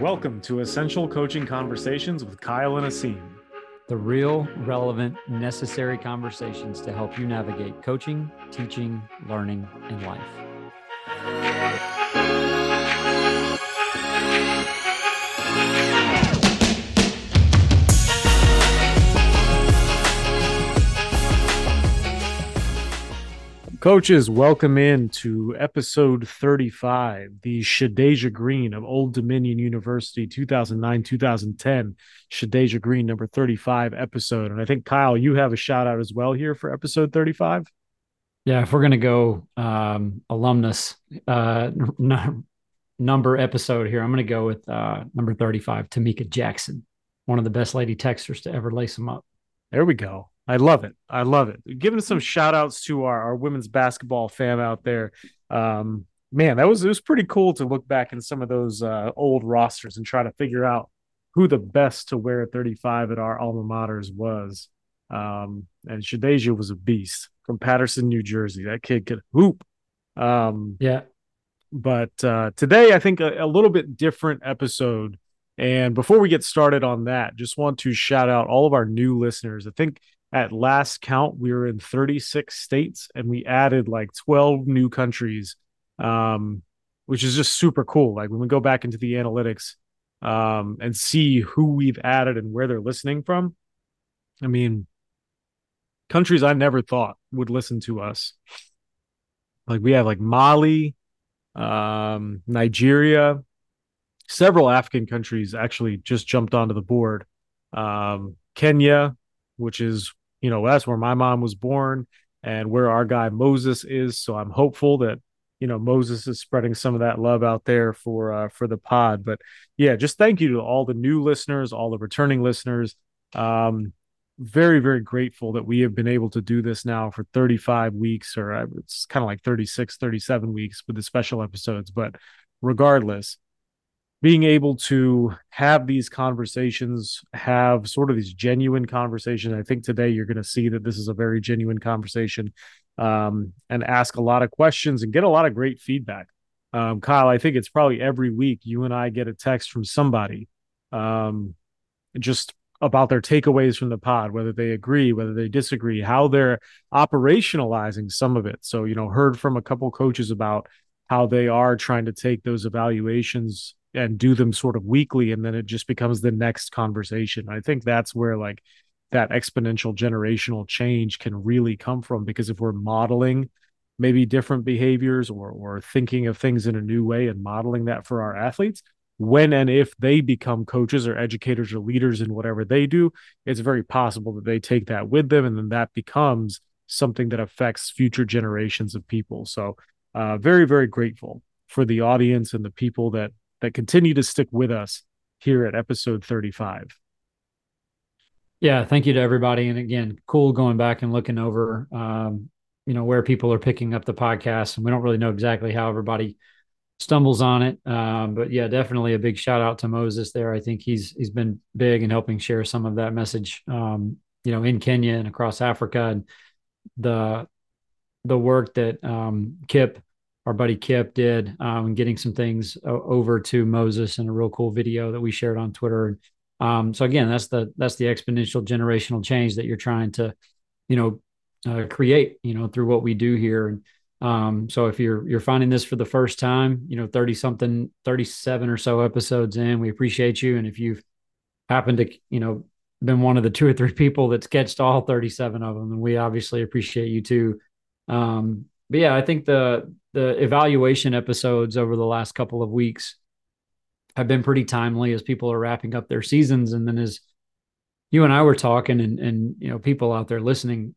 Welcome to Essential Coaching Conversations with Kyle and Aseem. The real, relevant, necessary conversations to help you navigate coaching, teaching, learning, and life. Coaches, welcome in to episode 35, the Shadeja Green of Old Dominion University 2009 2010. Shadeja Green, number 35 episode. And I think, Kyle, you have a shout out as well here for episode 35. Yeah, if we're going to go um, alumnus uh, n- number episode here, I'm going to go with uh, number 35, Tamika Jackson, one of the best Lady Techsters to ever lace them up. There we go. I love it. I love it. Giving some shout outs to our, our women's basketball fam out there. Um, man, that was it was pretty cool to look back in some of those uh, old rosters and try to figure out who the best to wear 35 at our alma maters was. Um, and Shadeja was a beast from Paterson, New Jersey. That kid could hoop. Um, yeah. But uh, today, I think a, a little bit different episode. And before we get started on that, just want to shout out all of our new listeners. I think at last count, we were in 36 states and we added like 12 new countries, um, which is just super cool. Like when we go back into the analytics um, and see who we've added and where they're listening from, I mean, countries I never thought would listen to us. Like we have like Mali, um, Nigeria, several African countries actually just jumped onto the board. Um, Kenya, which is you know that's where my mom was born and where our guy Moses is. So I'm hopeful that you know Moses is spreading some of that love out there for uh, for the pod. But yeah, just thank you to all the new listeners, all the returning listeners. Um, very very grateful that we have been able to do this now for 35 weeks or uh, it's kind of like 36 37 weeks with the special episodes but regardless being able to have these conversations, have sort of these genuine conversations. I think today you're going to see that this is a very genuine conversation um, and ask a lot of questions and get a lot of great feedback. Um, Kyle, I think it's probably every week you and I get a text from somebody um, just about their takeaways from the pod, whether they agree, whether they disagree, how they're operationalizing some of it. So, you know, heard from a couple coaches about how they are trying to take those evaluations and do them sort of weekly and then it just becomes the next conversation. I think that's where like that exponential generational change can really come from because if we're modeling maybe different behaviors or or thinking of things in a new way and modeling that for our athletes when and if they become coaches or educators or leaders in whatever they do it's very possible that they take that with them and then that becomes something that affects future generations of people. So uh, very very grateful for the audience and the people that that continue to stick with us here at episode 35. Yeah, thank you to everybody. And again, cool going back and looking over, um, you know, where people are picking up the podcast. And we don't really know exactly how everybody stumbles on it. Um, but yeah, definitely a big shout out to Moses there. I think he's he's been big in helping share some of that message, um, you know, in Kenya and across Africa, and the the work that um, Kip our buddy Kip did, um, getting some things over to Moses in a real cool video that we shared on Twitter. Um, so again, that's the that's the exponential generational change that you're trying to, you know, uh, create, you know, through what we do here. And um, so if you're you're finding this for the first time, you know, thirty something, thirty seven or so episodes in, we appreciate you. And if you've happened to, you know, been one of the two or three people that's catched all 37 of them, and we obviously appreciate you too. Um, but yeah, I think the the evaluation episodes over the last couple of weeks have been pretty timely as people are wrapping up their seasons, and then as you and I were talking, and and you know people out there listening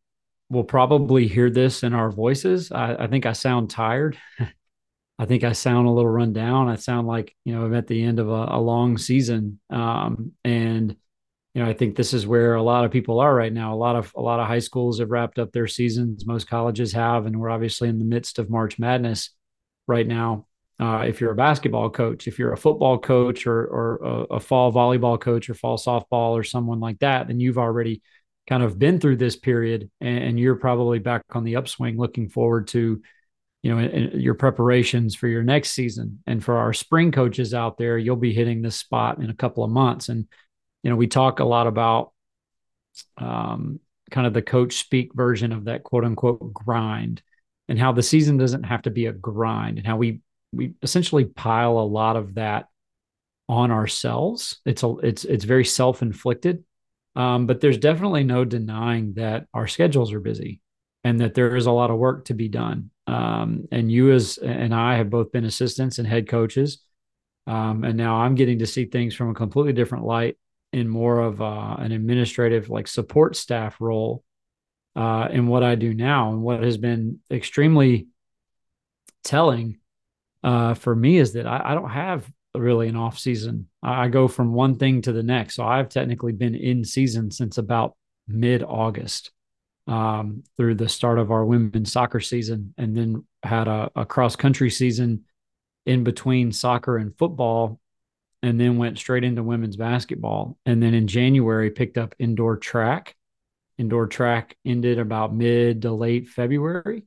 will probably hear this in our voices. I, I think I sound tired. I think I sound a little run down. I sound like you know I'm at the end of a, a long season, um, and know, I think this is where a lot of people are right now. A lot of a lot of high schools have wrapped up their seasons. Most colleges have, and we're obviously in the midst of March Madness right now. Uh, if you're a basketball coach, if you're a football coach, or or a, a, fall volleyball coach, or fall softball, or someone like that, then you've already kind of been through this period, and, and you're probably back on the upswing, looking forward to you know, your preparations for your next season. And for our spring coaches out there, you'll be hitting this spot in a couple of months. And, you know, we talk a lot about um, kind of the coach speak version of that quote unquote grind and how the season doesn't have to be a grind and how we, we essentially pile a lot of that on ourselves. It's a, it's, it's very self-inflicted. Um, but there's definitely no denying that our schedules are busy and that there is a lot of work to be done. Um, and you as and I have both been assistants and head coaches. Um, and now I'm getting to see things from a completely different light in more of uh, an administrative, like support staff role uh, in what I do now. And what has been extremely telling uh, for me is that I, I, don't have really an off season. I, I go from one thing to the next. So I've technically been in season since about mid August um, through the start of our women's soccer season, and then had a, a cross country season in between soccer and football, and then went straight into women's basketball. And then in January, picked up indoor track. Indoor track ended about mid to late February,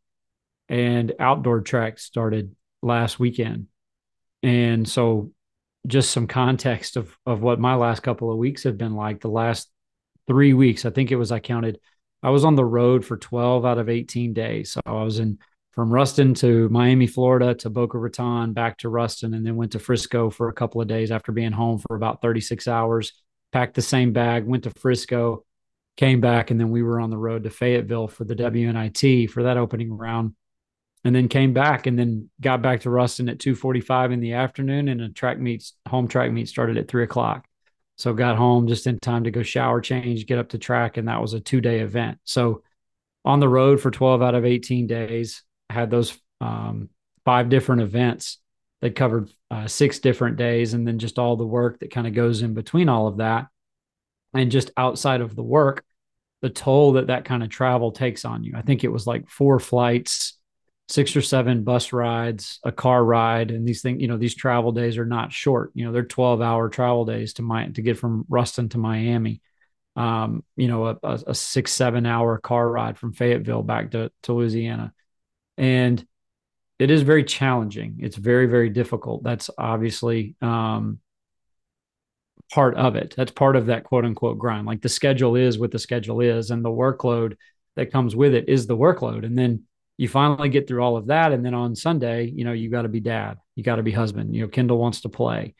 and outdoor track started last weekend. And so, just some context of of what my last couple of weeks have been like. The last three weeks, I think it was I counted I was on the road for 12 out of 18 days. So I was in from Ruston to Miami, Florida to Boca Raton, back to Ruston, and then went to Frisco for a couple of days after being home for about 36 hours. Packed the same bag, went to Frisco, came back, and then we were on the road to Fayetteville for the WNIT for that opening round. And then came back and then got back to Ruston at 2:45 in the afternoon, and a track meets home track meet started at three o'clock. So got home just in time to go shower, change, get up to track, and that was a two day event. So on the road for 12 out of 18 days, had those um, five different events that covered uh, six different days, and then just all the work that kind of goes in between all of that. And just outside of the work, the toll that that kind of travel takes on you. I think it was like four flights six or seven bus rides, a car ride, and these things, you know, these travel days are not short. You know, they're 12 hour travel days to my to get from Ruston to Miami. Um, you know, a, a, six, seven hour car ride from Fayetteville back to, to Louisiana. And it is very challenging. It's very, very difficult. That's obviously um, part of it. That's part of that quote unquote grind. Like the schedule is what the schedule is, and the workload that comes with it is the workload. And then you finally get through all of that and then on sunday you know you got to be dad you got to be husband you know kendall wants to play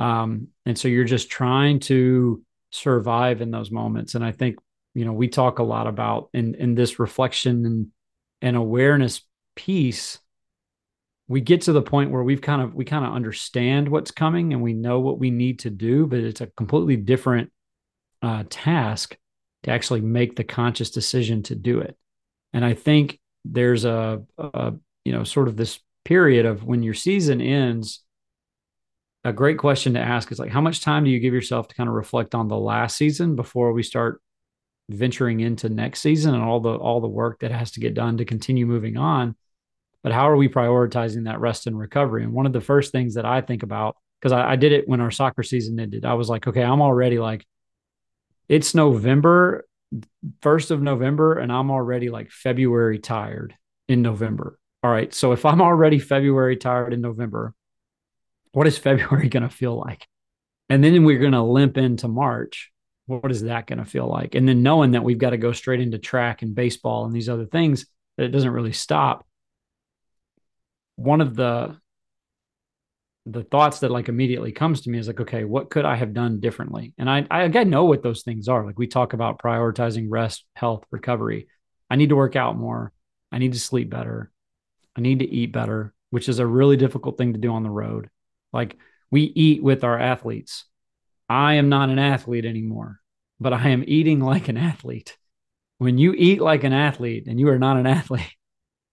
um, and so you're just trying to survive in those moments and i think you know we talk a lot about in in this reflection and and awareness piece we get to the point where we've kind of we kind of understand what's coming and we know what we need to do but it's a completely different uh, task to actually make the conscious decision to do it. And i think there's a, a you know sort of this period of when your season ends a great question to ask is like how much time do you give yourself to kind of reflect on the last season before we start venturing into next season and all the all the work that has to get done to continue moving on but how are we prioritizing that rest and recovery and one of the first things that i think about because I, I did it when our soccer season ended i was like okay i'm already like it's november first of November and I'm already like February tired in November. All right. So if I'm already February tired in November, what is February going to feel like? And then we're going to limp into March. What is that going to feel like? And then knowing that we've got to go straight into track and baseball and these other things, that it doesn't really stop. One of the the thoughts that like immediately comes to me is like, okay, what could I have done differently? And I, I again know what those things are. Like we talk about prioritizing rest, health, recovery. I need to work out more. I need to sleep better. I need to eat better, which is a really difficult thing to do on the road. Like we eat with our athletes. I am not an athlete anymore, but I am eating like an athlete. When you eat like an athlete and you are not an athlete,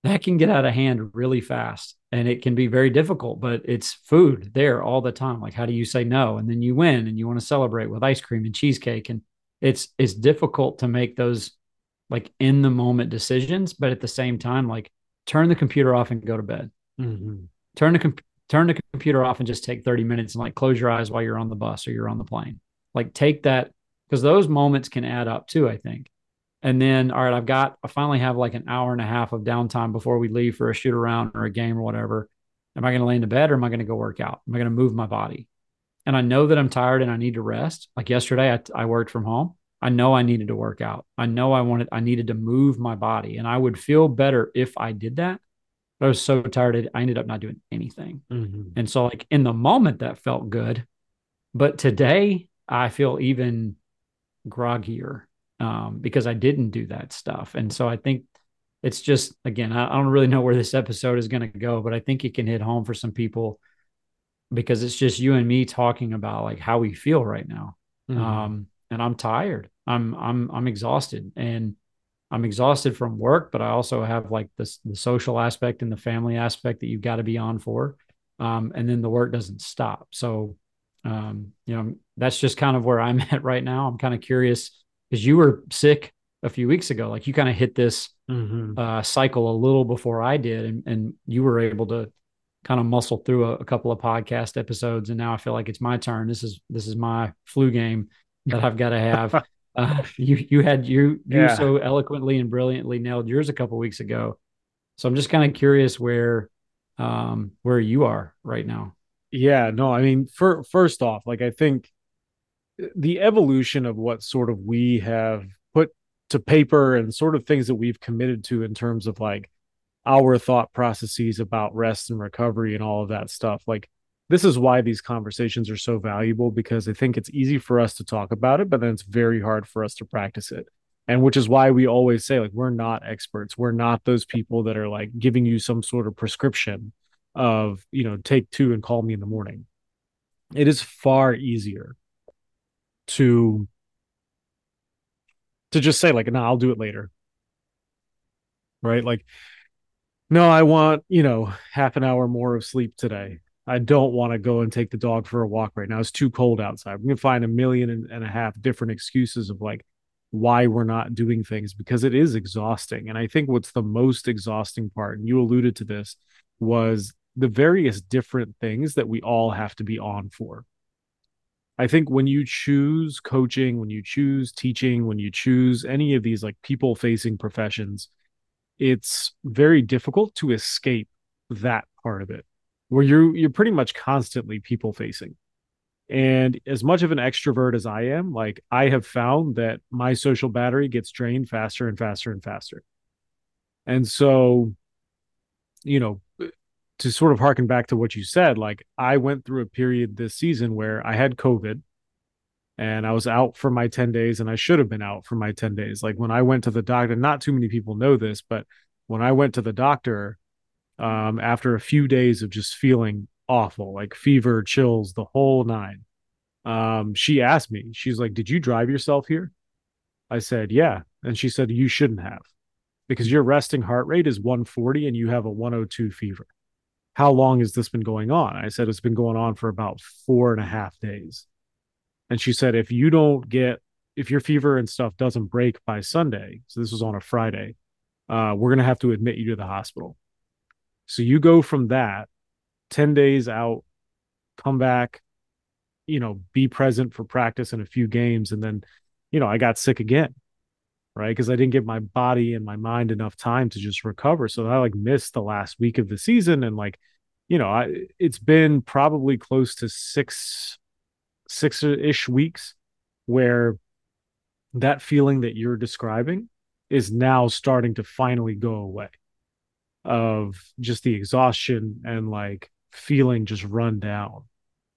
that can get out of hand really fast and it can be very difficult but it's food there all the time. Like how do you say no? And then you win and you want to celebrate with ice cream and cheesecake and it's it's difficult to make those like in the moment decisions but at the same time like turn the computer off and go to bed. Mm-hmm. turn the com- turn the computer off and just take 30 minutes and like close your eyes while you're on the bus or you're on the plane. Like take that because those moments can add up too i think And then, all right, I've got, I finally have like an hour and a half of downtime before we leave for a shoot around or a game or whatever. Am I going to lay in the bed or am I going to go work out? Am I going to move my body? And I know that I'm tired and I need to rest. Like yesterday, I, I worked from home. I know I needed to work out. I know I wanted, I needed to move my body and I would feel better if I did that. But I was so tired, I ended up not doing anything. Mm-hmm. And so, like, in the moment, that felt good. But today, I feel even groggier um, because I didn't do that stuff. And so I think it's just, again, I, I don't really know where this episode is going to go, but I think it can hit home for some people because it's just you and me talking about like how we feel right now. Mm-hmm. Um, and I'm tired. I'm, I'm, I'm exhausted and I'm exhausted from work, but I also have like this, the social aspect and the family aspect that you've got to be on for. Um, and then the work doesn't stop. So, um, you know, that's just kind of where I'm at right now. I'm kind of curious because you were sick a few weeks ago. Like you kind of hit this mm-hmm. uh, cycle a little before I did, and and you were able to kind of muscle through a, a, couple of podcast episodes. And now I feel like it's my turn. This is this is my flu game that I've got to have. uh, you you had you you yeah. so eloquently and brilliantly nailed yours a couple weeks ago. So I'm just kind of curious where um where you are right now. Yeah, no, I mean, for first off, like I think the evolution of what sort of we have put to paper and sort of things that we've committed to in terms of like our thought processes about rest and recovery and all of that stuff like this is why these conversations are so valuable because i think it's easy for us to talk about it but then it's very hard for us to practice it. And which is why we always say like we're not experts. We're not those people that are like giving you some sort of prescription of you know take two and call me in the morning. It is far easier to to just say like no i'll do it later. Right? Like no i want you know half an hour more of sleep today. I don't want to go and take the dog for a walk right now. It's too cold outside. We can find a million and a half different excuses of like why we're not doing things because it is exhausting. And i think what's the most exhausting part and you alluded to this was the various different things that we all have to be on for I think when you choose coaching, when you choose teaching, when you choose any of these like people facing professions, it's very difficult to escape that part of it where you're you're pretty much constantly people facing. And as much of an extrovert as I am, like I have found that my social battery gets drained faster and faster and faster. And so, you know, to sort of harken back to what you said, like I went through a period this season where I had COVID and I was out for my 10 days and I should have been out for my 10 days. Like when I went to the doctor, not too many people know this, but when I went to the doctor, um, after a few days of just feeling awful, like fever, chills, the whole nine, um, she asked me, she's like, Did you drive yourself here? I said, Yeah. And she said, You shouldn't have because your resting heart rate is 140 and you have a 102 fever how long has this been going on? I said, it's been going on for about four and a half days. And she said, if you don't get, if your fever and stuff doesn't break by Sunday, so this was on a Friday, uh, we're going to have to admit you to the hospital. So you go from that 10 days out, come back, you know, be present for practice in a few games. And then, you know, I got sick again right? Because I didn't give my body and my mind enough time to just recover. So I like missed the last week of the season. And like, you know, I, it's been probably close to six, six ish weeks where that feeling that you're describing is now starting to finally go away of just the exhaustion and like feeling just run down.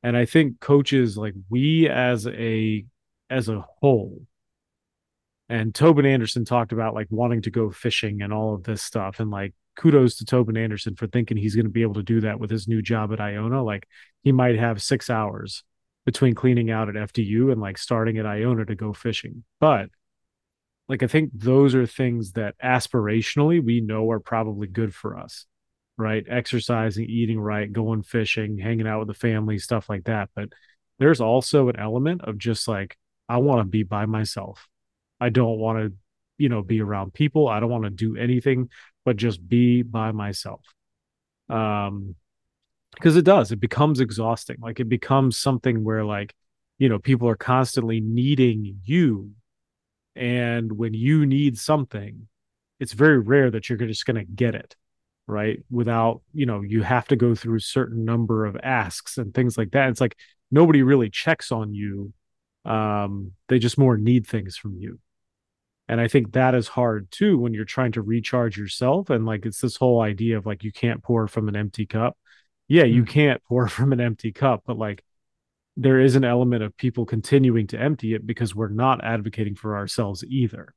And I think coaches like we as a as a whole and Tobin Anderson talked about like wanting to go fishing and all of this stuff. And like kudos to Tobin Anderson for thinking he's going to be able to do that with his new job at Iona. Like he might have six hours between cleaning out at FDU and like starting at Iona to go fishing. But like I think those are things that aspirationally we know are probably good for us, right? Exercising, eating right, going fishing, hanging out with the family, stuff like that. But there's also an element of just like I want to be by myself. I don't want to, you know, be around people. I don't want to do anything but just be by myself. Um, because it does, it becomes exhausting. Like it becomes something where, like, you know, people are constantly needing you And when you need something, it's very rare that you're just going to get it, right? Without, you know, you have to go through a certain number of asks and things like that. It's like nobody really checks on you. Um, they just more need things from you. And I think that is hard too when you're trying to recharge yourself. And like it's this whole idea of like you can't pour from an empty cup. Yeah, you mm. can't pour from an empty cup, but like there is an element of people continuing to empty it because we're not advocating for ourselves either.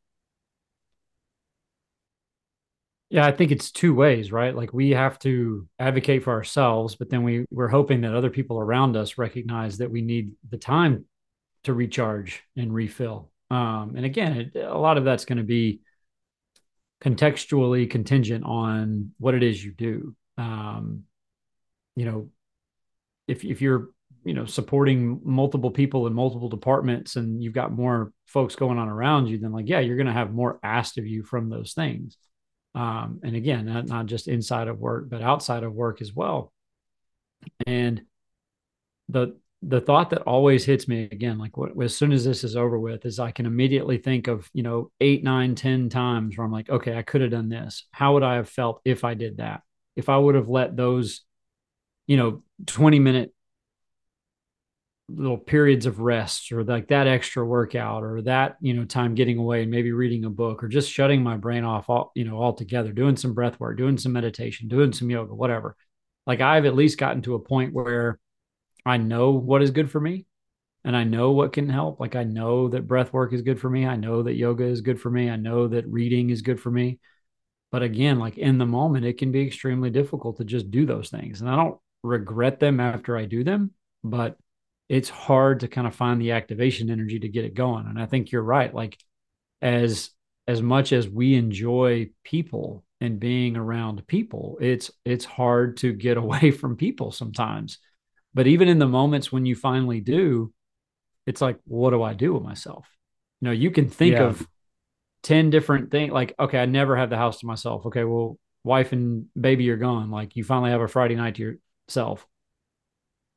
Yeah, I think it's two ways, right? Like we have to advocate for ourselves, but then we we're hoping that other people around us recognize that we need the time to recharge and refill. Um, and again, it, a lot of that's going to be contextually contingent on what it is you do. Um, you know, if if you're you know supporting multiple people in multiple departments and you've got more folks going on around you, then like yeah, you're going to have more asked of you from those things. Um, and again, not, not just inside of work, but outside of work as well. And the the thought that always hits me again, like what, as soon as this is over with, is I can immediately think of, you know, eight, nine, ten times where I'm like, okay, I could have done this. How would I have felt if I did that? If I would have let those, you know, 20 minute little periods of rest or like that extra workout or that, you know, time getting away and maybe reading a book or just shutting my brain off all, you know, altogether, doing some breath work, doing some meditation, doing some yoga, whatever. Like I've at least gotten to a point where I know what is good for me and I know what can help. Like I know that breath work is good for me. I know that yoga is good for me. I know that reading is good for me. But again, like in the moment, it can be extremely difficult to just do those things. And I don't regret them after I do them, but it's hard to kind of find the activation energy to get it going. And I think you're right. Like as as much as we enjoy people and being around people, it's it's hard to get away from people sometimes. But even in the moments when you finally do, it's like, what do I do with myself? You know, you can think yeah. of 10 different things like, okay, I never have the house to myself. Okay, well, wife and baby are gone. Like you finally have a Friday night to yourself.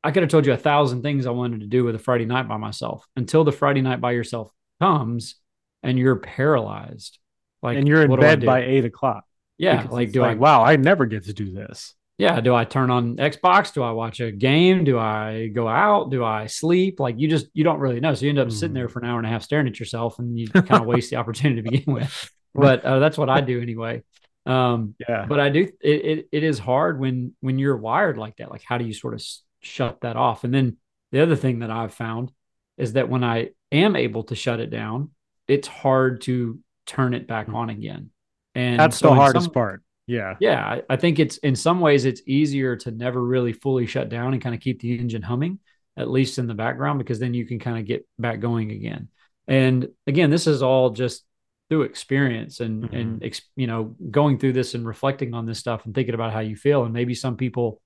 I could have told you a thousand things I wanted to do with a Friday night by myself until the Friday night by yourself comes and you're paralyzed. Like, and you're in bed by eight o'clock. Yeah. Like, do like, I, wow, I never get to do this yeah do i turn on xbox? Do i watch a game? Do i go out? Do i sleep? Like you just you don't really know. So you end up sitting there mm. for an hour and a half staring at yourself and you kind of waste the opportunity to begin with. But uh, that's what i do anyway. Um yeah. but i do it, it it is hard when when you're wired like that. Like how do you sort of shut that off? And then the other thing that i've found is that when i am able to shut it down it's hard to turn it back mm. on again. And that's so the hardest some, part yeah. Yeah. I, I think it's in some ways it's easier to never really fully shut down and kind of keep the engine humming, at least in the background, because then you can kind of get back going again. And again, this is all just through experience and mm-hmm. and you know going through this and reflecting on this stuff and thinking about how you feel and maybe some people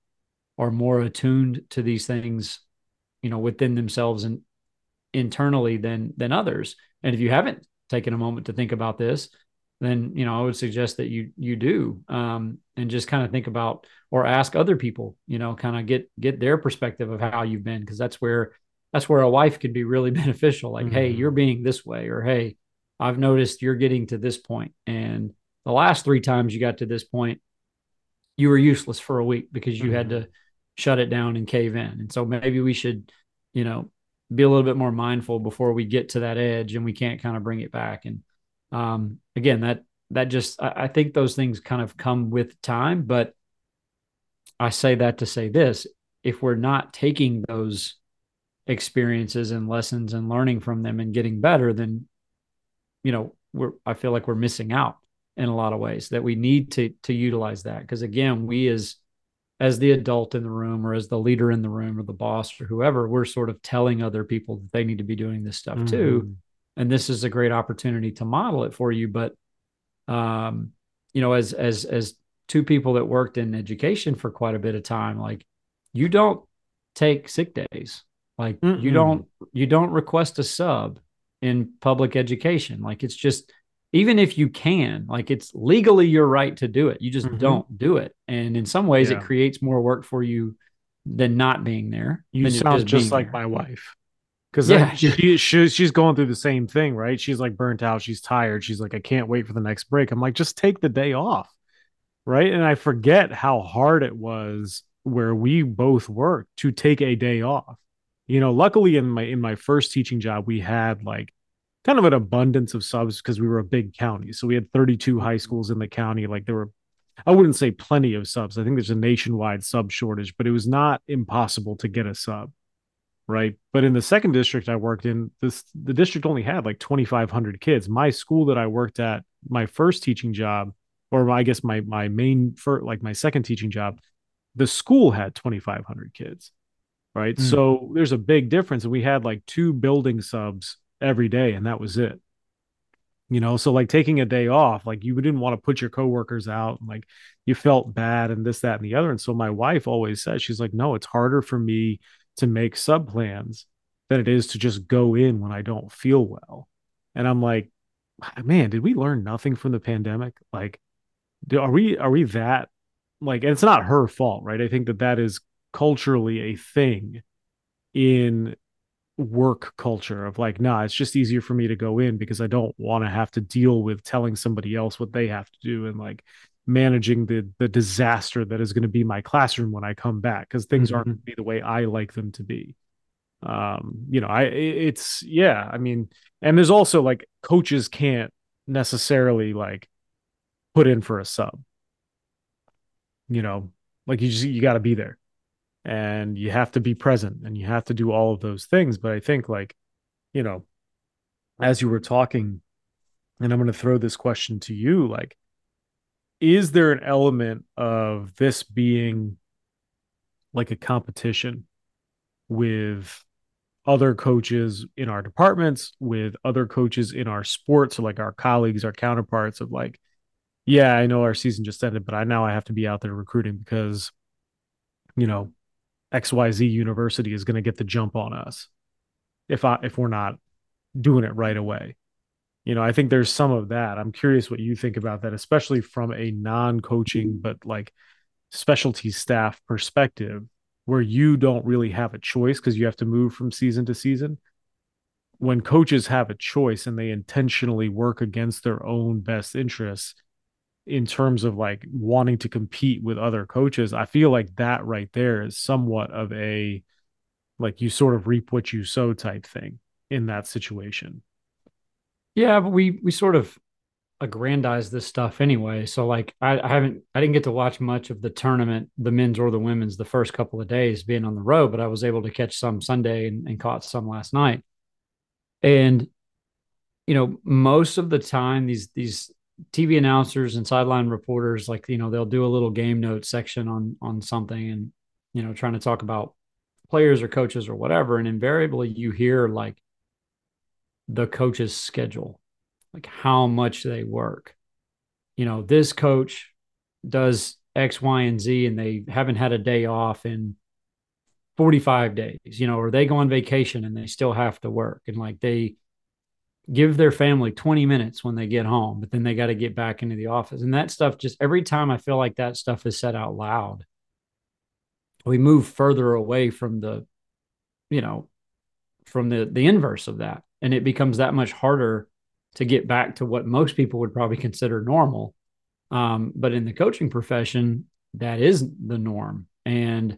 are more attuned to these things you know within themselves and internally than than others and if you haven't taken a moment to think about this then you know I would suggest that you you do um, and just kind of think about or ask other people, you know, kind of get get their perspective of how you've been because that's where that's where a wife could be really beneficial. Like, mm-hmm. hey, you're being this way, or hey, I've noticed you're getting to this point, and the last three times you got to this point, you were useless for a week because you mm-hmm. had to shut it down and cave in. And so maybe we should, you know, be a little bit more mindful before we get to that edge and we can't kind of bring it back. And um, again, that that just I, I think those things kind of come with time, but I say that to say this: if we're not taking those experiences and lessons and learning from them and getting better, then you know we're I feel like we're missing out in a lot of ways that we need to to utilize that because again we as as the adult in the room or as the leader in the room or the boss or whoever we're sort of telling other people that they need to be doing this stuff mm-hmm. too and this is a great opportunity to model it for you but um you know as as as two people that worked in education for quite a bit of time like you don't take sick days like mm you don't you don't request a sub in public education like it's just even if you can like it's legally your right to do it you just mm-hmm. don't do it and in some ways yeah. it creates more work for you than not being there you sound just, just like there. my wife because yeah. she, she, she's going through the same thing, right? She's like burnt out, she's tired, she's like, I can't wait for the next break. I'm like, just take the day off, right? And I forget how hard it was where we both worked to take a day off. You know, luckily in my in my first teaching job, we had like kind of an abundance of subs because we were a big county. So we had 32 high schools in the county. Like there were, I wouldn't say plenty of subs. I think there's a nationwide sub shortage, but it was not impossible to get a sub right? But in the second district I worked in, this the district only had like 2,500 kids. My school that I worked at, my first teaching job, or I guess my my main for like my second teaching job, the school had 2,500 kids, right? Mm. So there's a big difference. and We had like two building subs every day, and that was it. You know, so like taking a day off, like you didn't want to put your coworkers out, and like you felt bad and this, that, and the other. And so my wife always says, she's like, no, it's harder for me to make sub plans than it is to just go in when I don't feel well. And I'm like, man, did we learn nothing from the pandemic? Like, are we are we that like? And it's not her fault, right? I think that that is culturally a thing in work culture of like, nah, it's just easier for me to go in because I don't want to have to deal with telling somebody else what they have to do and like managing the the disaster that is going to be my classroom when I come back because things mm-hmm. aren't going to be the way I like them to be. Um, you know, I it's yeah, I mean, and there's also like coaches can't necessarily like put in for a sub. You know, like you just you got to be there and you have to be present and you have to do all of those things, but I think like, you know, as you were talking and I'm going to throw this question to you like is there an element of this being like a competition with other coaches in our departments, with other coaches in our sports, or like our colleagues, our counterparts of like, yeah, I know our season just ended, but I now I have to be out there recruiting because, you know, XYZ university is going to get the jump on us if I if we're not doing it right away you know, I think there's some of that. I'm curious what you think about that, especially from a non-coaching mm-hmm. but like specialty staff perspective, where you don't really have a choice because you have to move from season to season. When coaches have a choice and they intentionally work against their own best interests in terms of like wanting to compete with other coaches, I feel like that right there is somewhat of a like you sort of reap what you sow type thing in that situation. Yeah, but we we sort of aggrandize this stuff anyway. So like I, I, haven't I didn't get to watch much of the tournament, the men's or the women's, the first couple of days being on the road, but I was able to catch some Sunday and, and caught some last night. And you know, most of the time these these TV announcers and sideline reporters, like you know, they'll do a little game note section on on something and you know, trying to talk about players or coaches or whatever. And invariably you hear like the coach's schedule, like how much they work. You know, this coach does X, Y, and Z, and they haven't had a day off in 45 days, you know, or they go on vacation and they still have to work. And like they give their family 20 minutes when they get home, but then they got to get back into the office. And that stuff just every time I feel like that stuff is said out loud, we move further away from the, you know, from the the inverse of that and it becomes that much harder to get back to what most people would probably consider normal. Um, but in the coaching profession, that is the norm, and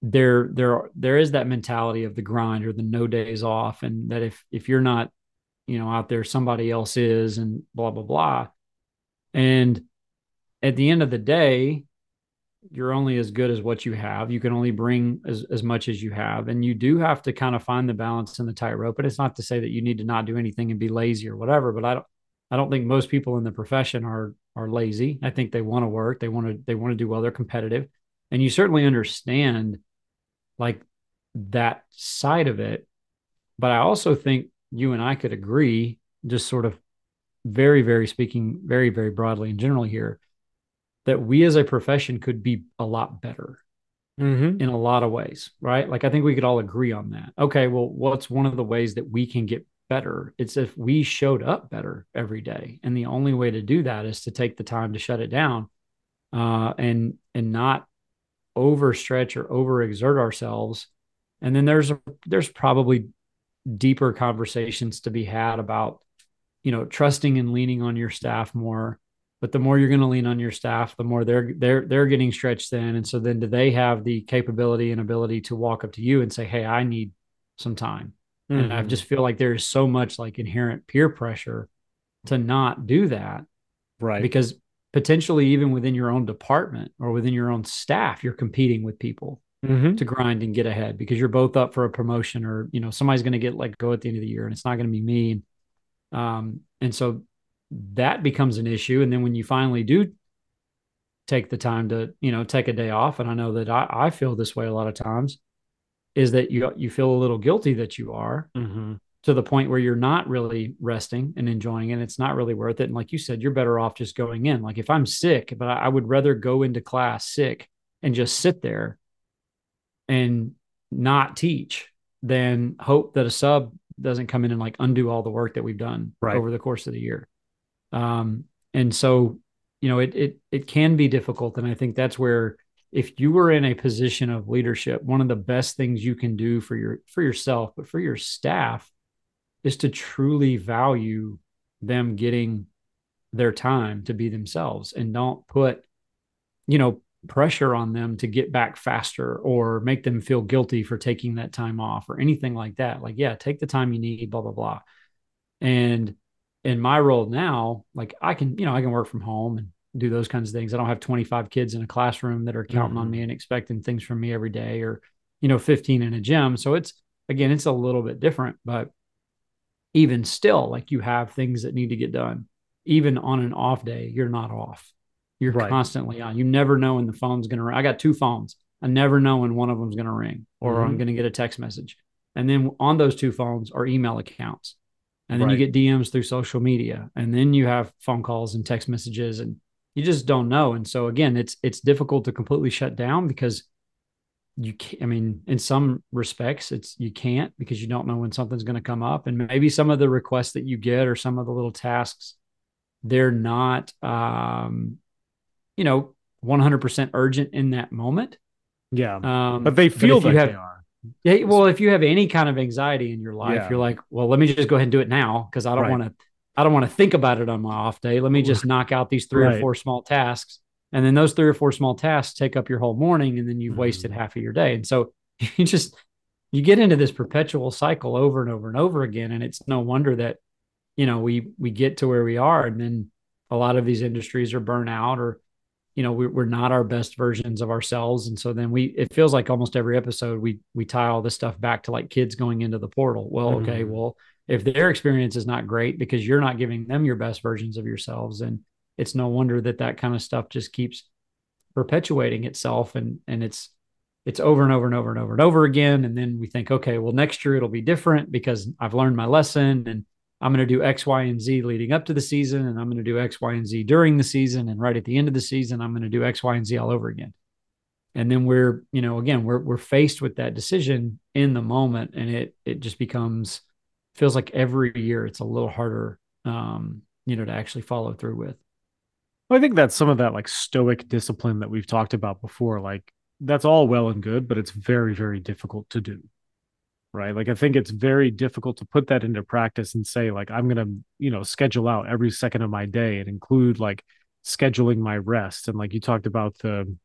there there there is that mentality of the grind or the no days off, and that if if you're not, you know, out there, somebody else is, and blah blah blah. And at the end of the day, you're only as good as what you have. You can only bring as, as much as you have. And you do have to kind of find the balance in the tightrope. But it's not to say that you need to not do anything and be lazy or whatever. But I don't I don't think most people in the profession are are lazy. I think they want to work. They want to they want to do well. They're competitive. And you certainly understand like that side of it. But I also think you and I could agree, just sort of very, very speaking, very, very broadly and generally here, that we as a profession could be a lot better mm-hmm. in a lot of ways, right? Like I think we could all agree on that. Okay, well, what's one of the ways that we can get better? It's if we showed up better every day, and the only way to do that is to take the time to shut it down, uh, and and not overstretch or overexert ourselves. And then there's a, there's probably deeper conversations to be had about you know trusting and leaning on your staff more but the more you're going to lean on your staff the more they're they're they're getting stretched thin and so then do they have the capability and ability to walk up to you and say hey i need some time mm-hmm. and i mm-hmm. just feel like there's so much like inherent peer pressure to not do that right because potentially even within your own department or within your own staff you're competing with people mm-hmm. to grind and get ahead because you're both up for a promotion or you know somebody's going to get let go at the end of the year and it's not going to be me um, and so that becomes an issue and then when you finally do take the time to you know take a day off and i know that i, I feel this way a lot of times is that you you feel a little guilty that you are mm-hmm. to the point where you're not really resting and enjoying it it's not really worth it and like you said you're better off just going in like if i'm sick but I, I would rather go into class sick and just sit there and not teach than hope that a sub doesn't come in and like undo all the work that we've done right. over the course of the year. Um, and so, you know, it it it can be difficult, and I think that's where if you were in a position of leadership, one of the best things you can do for your for yourself, but for your staff, is to truly value them getting their time to be themselves and don't put you know pressure on them to get back faster or make them feel guilty for taking that time off or anything like that. Like, yeah, take the time you need, blah, blah, blah. And in my role now, like I can, you know, I can work from home and do those kinds of things. I don't have 25 kids in a classroom that are counting mm-hmm. on me and expecting things from me every day or, you know, 15 in a gym. So it's, again, it's a little bit different, but even still, like you have things that need to get done. Even on an off day, you're not off. You're right. constantly on. You never know when the phone's going to ring. I got two phones. I never know when one of them's going to ring or mm-hmm. I'm going to get a text message. And then on those two phones are email accounts. And then right. you get DMs through social media. And then you have phone calls and text messages and you just don't know. And so again, it's it's difficult to completely shut down because you can't, I mean, in some respects, it's you can't because you don't know when something's going to come up. And maybe some of the requests that you get or some of the little tasks, they're not um, you know, 100% urgent in that moment. Yeah. Um, but they feel but like have, they are. Yeah, well, if you have any kind of anxiety in your life, yeah. you're like, well, let me just go ahead and do it now because I don't right. want to. I don't want to think about it on my off day. Let me just knock out these three right. or four small tasks, and then those three or four small tasks take up your whole morning, and then you've mm-hmm. wasted half of your day. And so you just you get into this perpetual cycle over and over and over again, and it's no wonder that you know we we get to where we are, and then a lot of these industries are burnt out or you know we're, we're not our best versions of ourselves. And so then we it feels like almost every episode we we tie all this stuff back to like kids going into the portal. Well mm-hmm. okay well if their experience is not great because you're not giving them your best versions of yourselves and it's no wonder that that kind of stuff just keeps perpetuating itself and and it's it's over and over and over and over and over again. And then we think okay well next year it'll be different because i've learned my lesson and I'm going to do X, Y, and Z leading up to the season, and I'm going to do X, Y, and Z during the season, and right at the end of the season, I'm going to do X, Y, and Z all over again. And then we're, you know, again, we're we're faced with that decision in the moment, and it it just becomes feels like every year it's a little harder, um, you know, to actually follow through with. Well, I think that's some of that like stoic discipline that we've talked about before. Like that's all well and good, but it's very very difficult to do right? Like i think it's very difficult to put that into practice and say like i'm going to you know schedule out every second of my day and include like scheduling my rest. And like you talked about the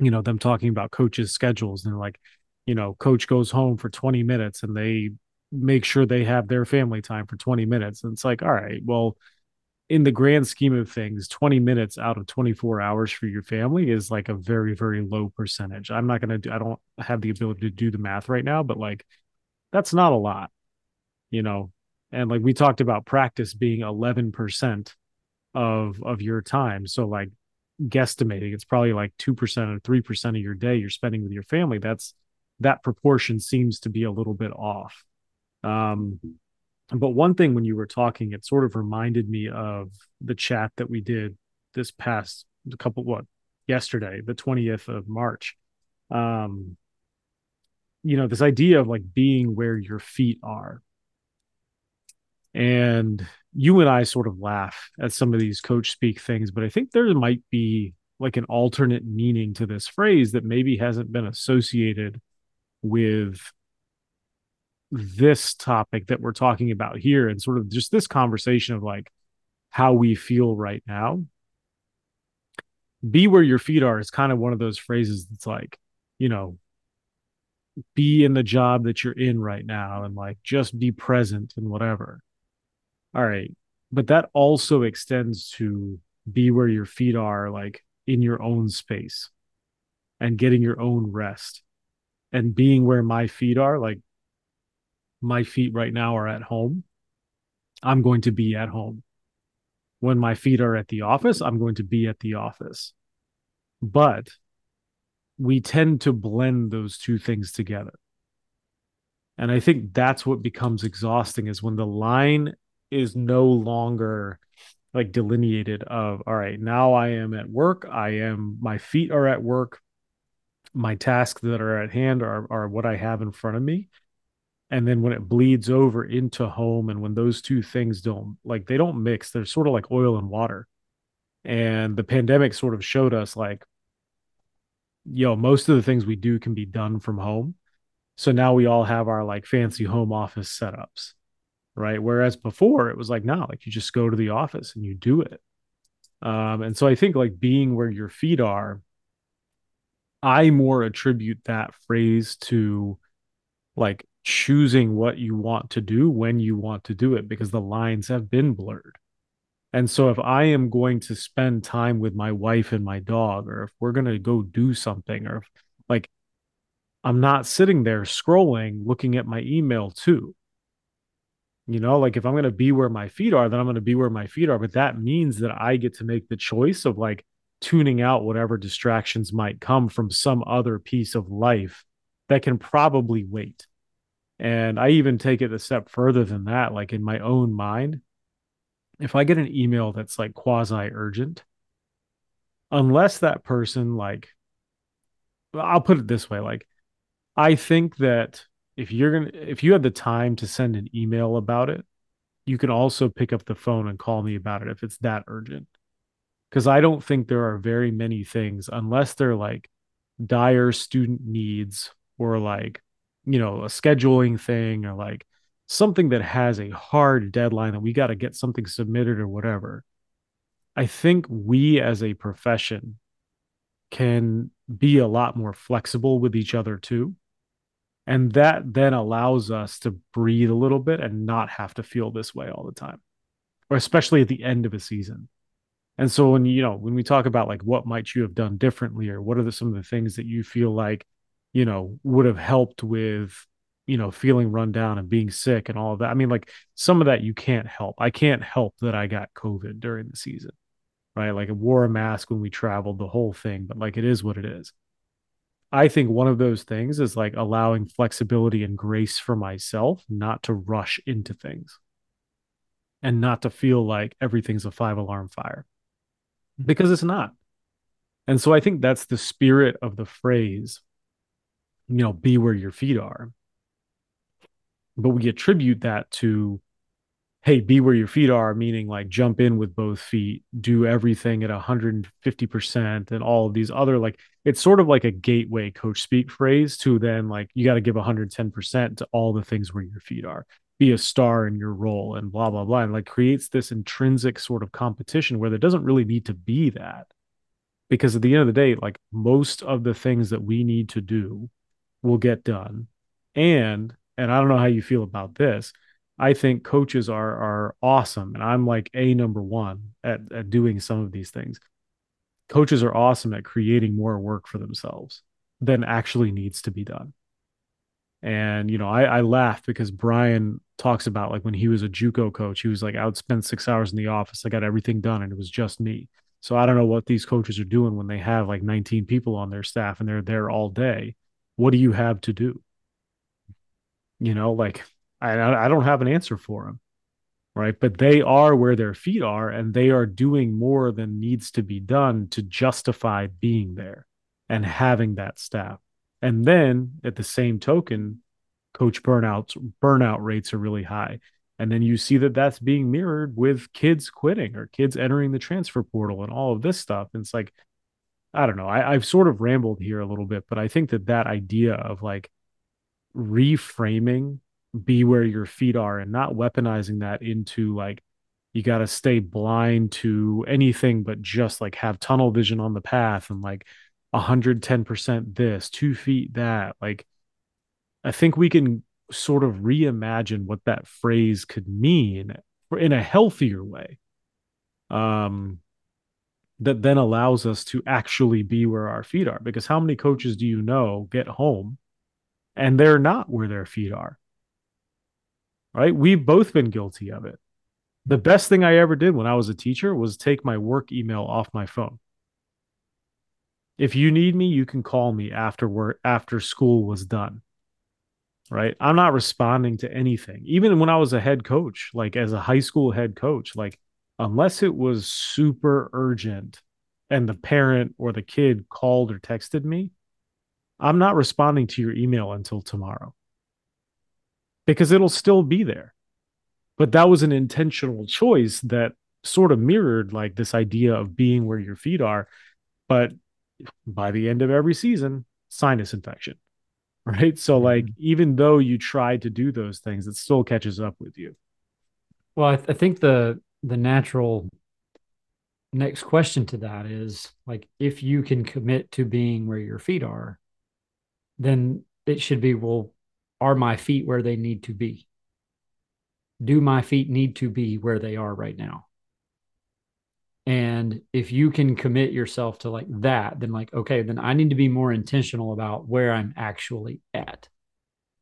you know them talking about coaches schedules and like you know coach goes home for 20 minutes and they make sure they have their family time for 20 minutes. And it's like all right well in the grand scheme of things 20 minutes out of 24 hours for your family is like a very very low percentage. I'm not going to do i don't have the ability to do the math right now but like that's not a lot you know? And like we talked about practice being 11% of of your time. So like guesstimating it's probably like 2% or 3% of your day you're spending with your family. That's that proportion seems to be a little bit off. Um but one thing when you were talking, it sort of reminded me of the chat that we did this past couple what yesterday, the 20th of March. Um, you know, this idea of like being where your feet are. And you and I sort of laugh at some of these coach speak things, but I think there might be like an alternate meaning to this phrase that maybe hasn't been associated with this topic that we're talking about here and sort of just this conversation of like how we feel right now. Be where your feet are is kind of one of those phrases that's like you know be in the job that you're in right now and like just be present and whatever. All right. But that also extends to be where your feet are like in your own space and getting your own rest and being where my feet are like my feet right now are at home i'm going to be at home. When my feet are at the office i'm going to be at the office. But we tend to blend those two things together. And i think that's what becomes exhausting is when the line is no longer like delineated of all right now i am at work. I am my feet are at work. My tasks that are at hand are, are what i have in front of me and then when it bleeds over into home and when those two things don't like they don't mix they're sort of like oil and water. And the pandemic sort of showed us like yo most of the things we do can be done from home. So now we all have our like fancy home office setups right? Whereas before it was like no like you just go to the office and you do it. Um and so i think like being where your feet are i more attribute that phrase to like choosing what you want to do when you want to do it because the lines have been blurred. And so if I am going to spend time with my wife and my dog, or if we're going to go do something, or if, like I'm not sitting there scrolling, looking at my email too. You know, like if I'm going to be where my feet are, then I'm going to be where my feet are. But that means that I get to make the choice of like tuning out whatever distractions might come from some other piece of life that can probably wait. And I even take it a step further than that, like in my own mind. If I get an email that's like quasi urgent, unless that person, like, I'll put it this way like, I think that if you're going to, if you have the time to send an email about it, you can also pick up the phone and call me about it if it's that urgent. Because I don't think there are very many things, unless they're like dire student needs or like you know, a scheduling thing or like something that has a hard deadline that we got to get something submitted or whatever. I think we as a profession can be a lot more flexible with each other too. And that then allows us to breathe a little bit and not have to feel this way all the time, or especially at the end of a season. And so when you know when we talk about like what might you have done differently or what are the, some of the things that you feel like you know, would have helped with, you know, feeling run down and being sick and all of that. I mean, like some of that you can't help. I can't help that I got COVID during the season, right? Like I wore a mask when we traveled, the whole thing, but like it is what it is. I think one of those things is like allowing flexibility and grace for myself, not to rush into things and not to feel like everything's a five alarm fire because it's not. And so I think that's the spirit of the phrase you know, be where your feet are. But we attribute that to, hey, be where your feet are, meaning like jump in with both feet, do everything at 150%, and all of these other, like, it's sort of like a gateway coach speak phrase to then, like, you got to give 110% to all the things where your feet are. Be a star in your role and blah, blah, blah. And like creates this intrinsic sort of competition where there doesn't really need to be that. Because at the end of the day, like most of the things that we need to do will get done. And and I don't know how you feel about this. I think coaches are are awesome, and I'm like a number one at, at doing some of these things. Coaches are awesome at creating more work for themselves than actually needs to be done. And you know, I, I laugh because Brian talks about like when he was a JUCO coach, he was like, I would spend six hours in the office, I got everything done, and it was just me. So I don't know what these coaches are doing when they have like 19 people on their staff and they're there all day what do you have to do? You know, like I, I don't have an answer for them. Right. But they are where their feet are and they are doing more than needs to be done to justify being there and having that staff. And then at the same token, coach burnouts burnout rates are really high. And then you see that that's being mirrored with kids quitting or kids entering the transfer portal and all of this stuff. And it's like, I don't know. I, I've sort of rambled here a little bit, but I think that that idea of like reframing be where your feet are and not weaponizing that into like you got to stay blind to anything but just like have tunnel vision on the path and like 110% this, two feet that. Like, I think we can sort of reimagine what that phrase could mean in a healthier way. Um, that then allows us to actually be where our feet are. Because how many coaches do you know get home and they're not where their feet are? Right? We've both been guilty of it. The best thing I ever did when I was a teacher was take my work email off my phone. If you need me, you can call me after work after school was done. Right? I'm not responding to anything. Even when I was a head coach, like as a high school head coach, like unless it was super urgent and the parent or the kid called or texted me, I'm not responding to your email until tomorrow because it'll still be there. But that was an intentional choice that sort of mirrored like this idea of being where your feet are. But by the end of every season, sinus infection. Right. So, mm-hmm. like, even though you try to do those things, it still catches up with you. Well, I, th- I think the the natural next question to that is like if you can commit to being where your feet are then it should be well are my feet where they need to be? Do my feet need to be where they are right now? And if you can commit yourself to like that then like okay then i need to be more intentional about where i'm actually at.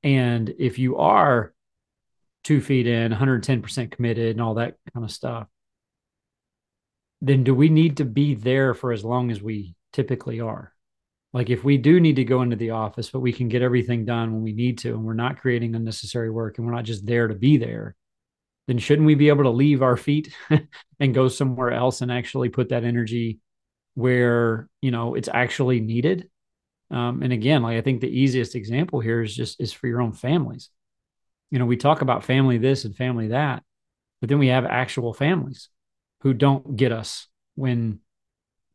And if you are two feet in, 110% committed, and all that kind of stuff, then do we need to be there for as long as we typically are? Like if we do need to go into the office, but we can get everything done when we need to, and we're not creating unnecessary work and we're not just there to be there, then shouldn't we be able to leave our feet and go somewhere else and actually put that energy where you know it's actually needed? Um, and again, like I think the easiest example here is just is for your own families you know, we talk about family this and family that, but then we have actual families who don't get us when,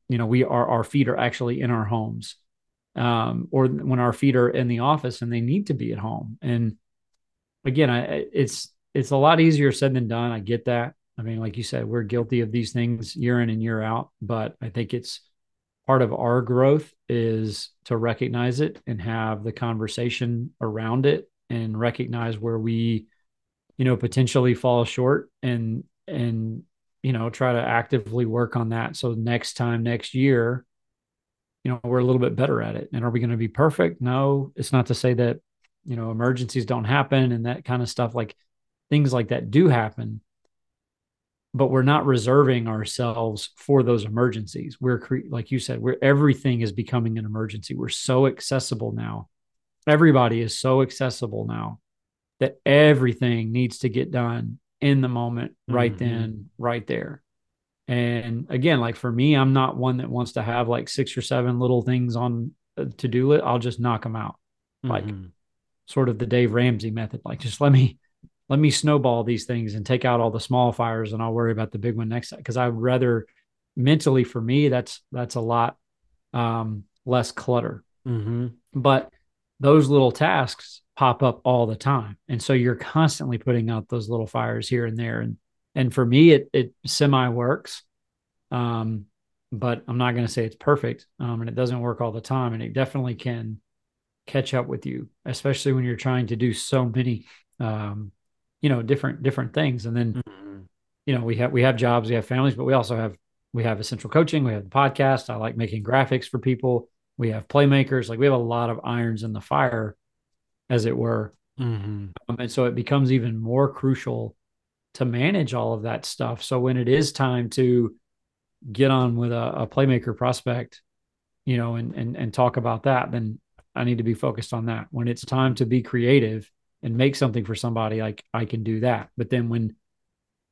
you know, we are, our feet are actually in our homes um, or when our feet are in the office and they need to be at home. And again, I, it's, it's a lot easier said than done. I get that. I mean, like you said, we're guilty of these things year in and year out, but I think it's part of our growth is to recognize it and have the conversation around it and recognize where we you know potentially fall short and and you know try to actively work on that. So next time next year you know we're a little bit better at it. And are we going to be perfect? No. It's not to say that you know emergencies don't happen and that kind of stuff. Like things like that do happen. But we're not reserving ourselves for those emergencies. We're cre- like you said where everything is becoming an emergency. We're so accessible now everybody is so accessible now that everything needs to get done in the moment, right mm-hmm. then, right there. And again, like for me, I'm not one that wants to have like six or seven little things on to do it. I'll just knock them out, mm-hmm. like sort of the Dave Ramsey method. Like just let me let me snowball these things and take out all the small fires, and I'll worry about the big one next time. Because I would rather mentally, for me, that's that's a lot um, less clutter. Mm-hmm. But those little tasks pop up all the time. And so you're constantly putting out those little fires here and there. And and for me it it semi works. Um, but I'm not going to say it's perfect. Um, and it doesn't work all the time. And it definitely can catch up with you, especially when you're trying to do so many um, you know, different different things. And then mm-hmm. you know, we have we have jobs, we have families, but we also have we have essential coaching, we have the podcast. I like making graphics for people we have playmakers like we have a lot of irons in the fire as it were. Mm-hmm. um, and so it becomes even more crucial to manage all of that stuff. So when it is time to get on with a, a playmaker prospect you know and, and and talk about that then i need to be focused on that. When it's time to be creative and make something for somebody like i can do that. But then when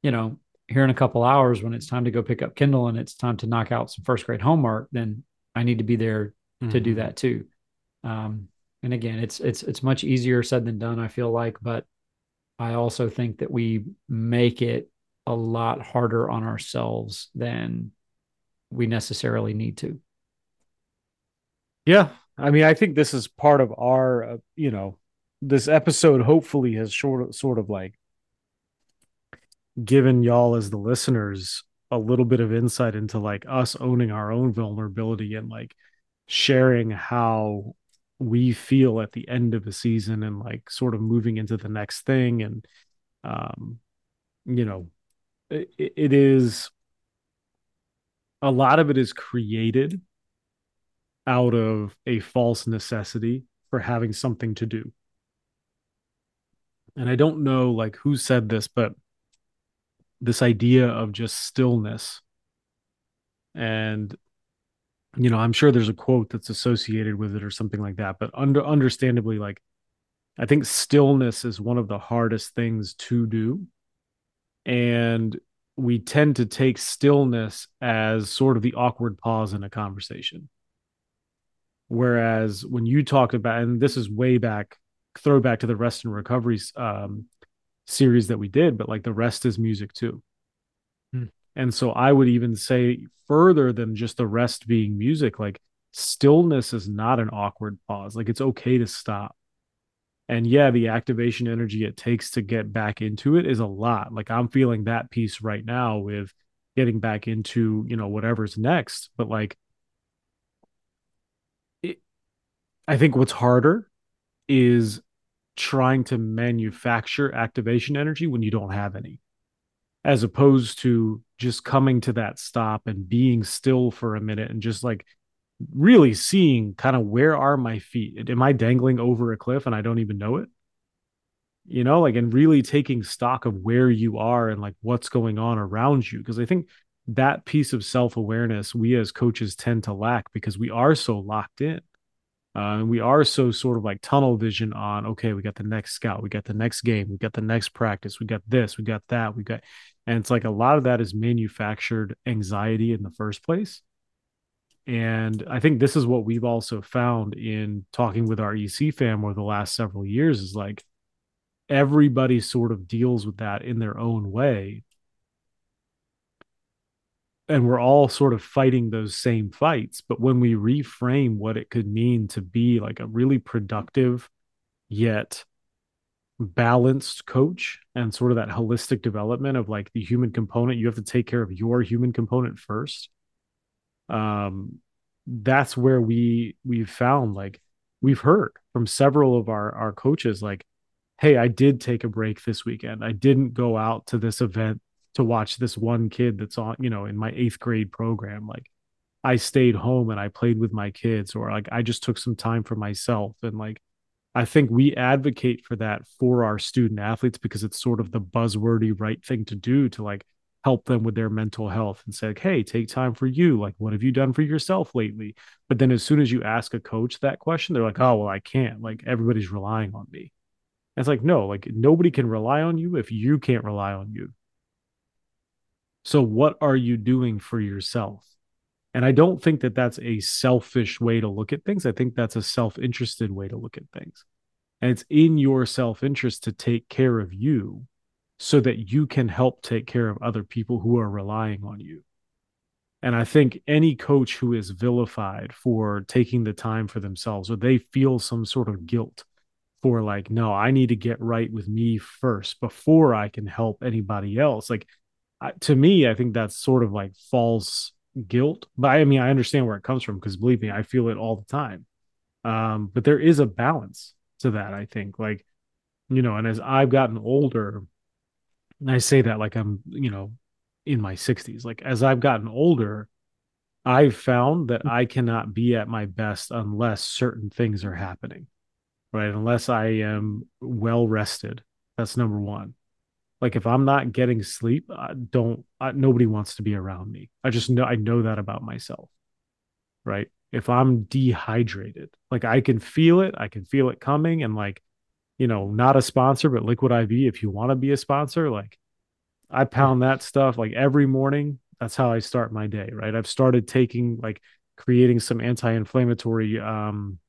you know here in a couple hours when it's time to go pick up kindle and it's time to knock out some first grade homework then i need to be there mm-hmm. to do mm-hmm. that too. Um, and again, it's it's it's much easier said than done. I feel like, but I also think that we make it a lot harder on ourselves than we necessarily need to. Yeah, I mean, I think this is part of our, uh, you know, this episode hopefully has sort of sort of like given y'all as the listeners a little bit of insight into like us owning our own vulnerability and like sharing how we feel at the end of the season and like sort of moving into the next thing. And um you know it, it is a lot of it is created out of a false necessity for having something to do. And i don't know like who said this but this idea of just stillness and you know i'm sure there's a quote that's associated with it or something like that but under understandably like i think stillness is one of the hardest things to do. And we tend to take stillness as sort of the awkward pause in a conversation. Whereas when you talk about and this is way back throwback to the rest and recovery um, series that we did, but like the rest is music too. And so I would even say further than just the rest being music, like stillness is not an awkward pause. Like it's okay to stop. And yeah, the activation energy it takes to get back into it is a lot. Like I'm feeling that piece right now with getting back into, you know, whatever's next. But like, it, I think what's harder is trying to manufacture activation energy when you don't have any, as opposed to just coming to that stop and being still for a minute and just like really seeing kind of where are my feet? Am I dangling over a cliff and I don't even know it? You know, like, and really taking stock of where you are and like what's going on around you. Cause I think that piece of self awareness we as coaches tend to lack because we are so locked in. Uh, and we are so sort of like tunnel vision on, okay, we got the next scout, we got the next game, we got the next practice, we got this, we got that, we got, and it's like a lot of that is manufactured anxiety in the first place. And I think this is what we've also found in talking with our EC fam over the last several years is like everybody sort of deals with that in their own way and we're all sort of fighting those same fights but when we reframe what it could mean to be like a really productive yet balanced coach and sort of that holistic development of like the human component you have to take care of your human component first um that's where we we've found like we've heard from several of our our coaches like hey i did take a break this weekend i didn't go out to this event to watch this one kid that's on, you know, in my eighth grade program. Like I stayed home and I played with my kids, or like I just took some time for myself. And like I think we advocate for that for our student athletes because it's sort of the buzzwordy right thing to do to like help them with their mental health and say, like, hey, take time for you. Like, what have you done for yourself lately? But then as soon as you ask a coach that question, they're like, oh, well, I can't. Like, everybody's relying on me. And it's like, no, like, nobody can rely on you if you can't rely on you. So, what are you doing for yourself? And I don't think that that's a selfish way to look at things. I think that's a self interested way to look at things. And it's in your self interest to take care of you so that you can help take care of other people who are relying on you. And I think any coach who is vilified for taking the time for themselves or they feel some sort of guilt for like, no, I need to get right with me first before I can help anybody else. Like to me, I think that's sort of like false guilt. But I mean, I understand where it comes from because believe me, I feel it all the time. Um, but there is a balance to that, I think. Like, you know, and as I've gotten older, and I say that like I'm, you know, in my 60s, like as I've gotten older, I've found that I cannot be at my best unless certain things are happening, right? Unless I am well rested. That's number one. Like if I'm not getting sleep, I don't I, nobody wants to be around me. I just know I know that about myself. Right? If I'm dehydrated, like I can feel it, I can feel it coming and like you know, not a sponsor but Liquid IV if you want to be a sponsor, like I pound that stuff like every morning. That's how I start my day, right? I've started taking like creating some anti-inflammatory um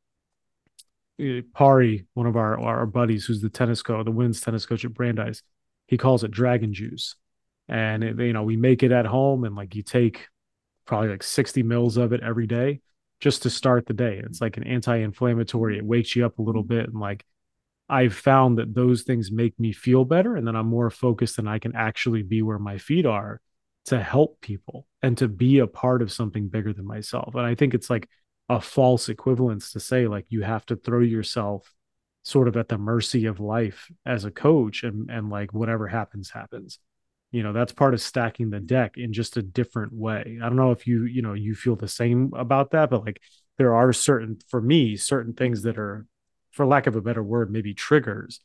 eh, Pari, one of our our buddies who's the tennis coach, the women's tennis coach at Brandeis, he calls it dragon juice. And it, you know, we make it at home and like you take probably like 60 mils of it every day just to start the day. It's like an anti-inflammatory. It wakes you up a little bit and like I've found that those things make me feel better and then I'm more focused and I can actually be where my feet are to help people and to be a part of something bigger than myself. And I think it's like a false equivalence to say like you have to throw yourself sort of at the mercy of life as a coach and and like whatever happens happens. You know that's part of stacking the deck in just a different way. I don't know if you you know you feel the same about that but like there are certain for me certain things that are for lack of a better word maybe triggers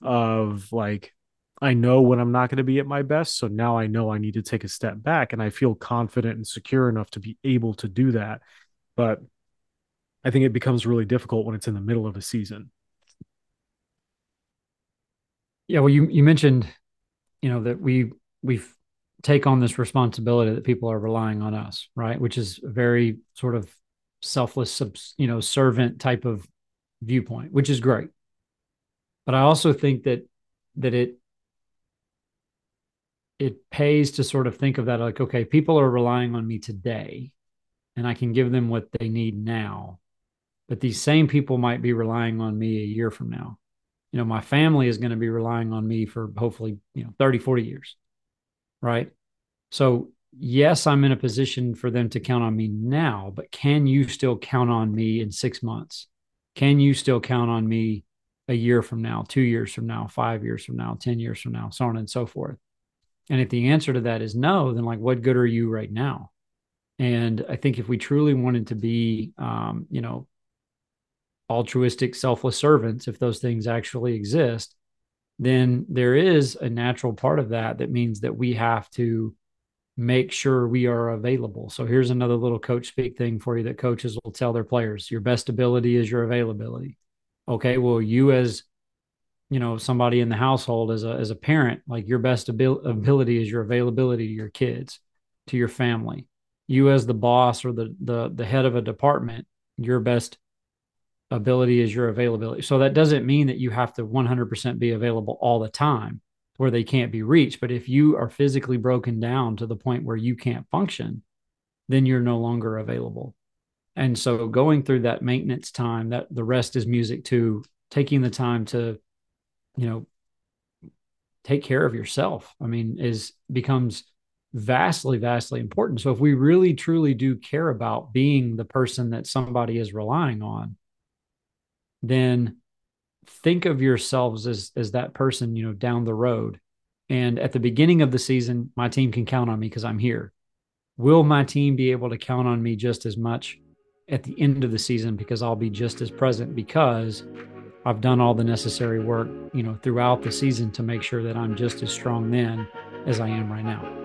of like i know when i'm not going to be at my best so now i know i need to take a step back and i feel confident and secure enough to be able to do that. But i think it becomes really difficult when it's in the middle of a season yeah well you you mentioned you know that we we take on this responsibility that people are relying on us, right? Which is a very sort of selfless, you know, servant type of viewpoint, which is great. But I also think that that it it pays to sort of think of that like, okay, people are relying on me today, and I can give them what they need now. But these same people might be relying on me a year from now. You know, my family is going to be relying on me for hopefully, you know, 30, 40 years right? So, yes, I'm in a position for them to count on me now, but can you still count on me in six months? Can you still count on me a year from now, two years from now, five years from now, 10 years from now, so on and so forth? And if the answer to that is no, then like, what good are you right now? And I think if we truly wanted to be, um, you know, altruistic, selfless servants, if those things actually exist, then there is a natural part of that that means that we have to make sure we are available. So here's another little coach speak thing for you that coaches will tell their players your best ability is your availability. Okay, well, you as you know somebody in the household as a as a parent like your best abil- ability is your availability to your kids to your family you as the boss or the the the head of a department your best ability is your availability. So that doesn't mean that you have to 100% be available all the time where they can't be reached. But if you are physically broken down to the point where you can't function, then you're no longer available. And so going through that maintenance time, that the rest is music to taking the time to, you know, take care of yourself. I mean, is becomes vastly, vastly important. So if we really truly do care about being the person that somebody is relying on, then think of yourselves as as that person, you know, down the road. And at the beginning of the season, my team can count on me because I'm here. Will my team be able to count on me just as much at the end of the season because I'll be just as present because I've done all the necessary work, you know, throughout the season to make sure that I'm just as strong then as I am right now.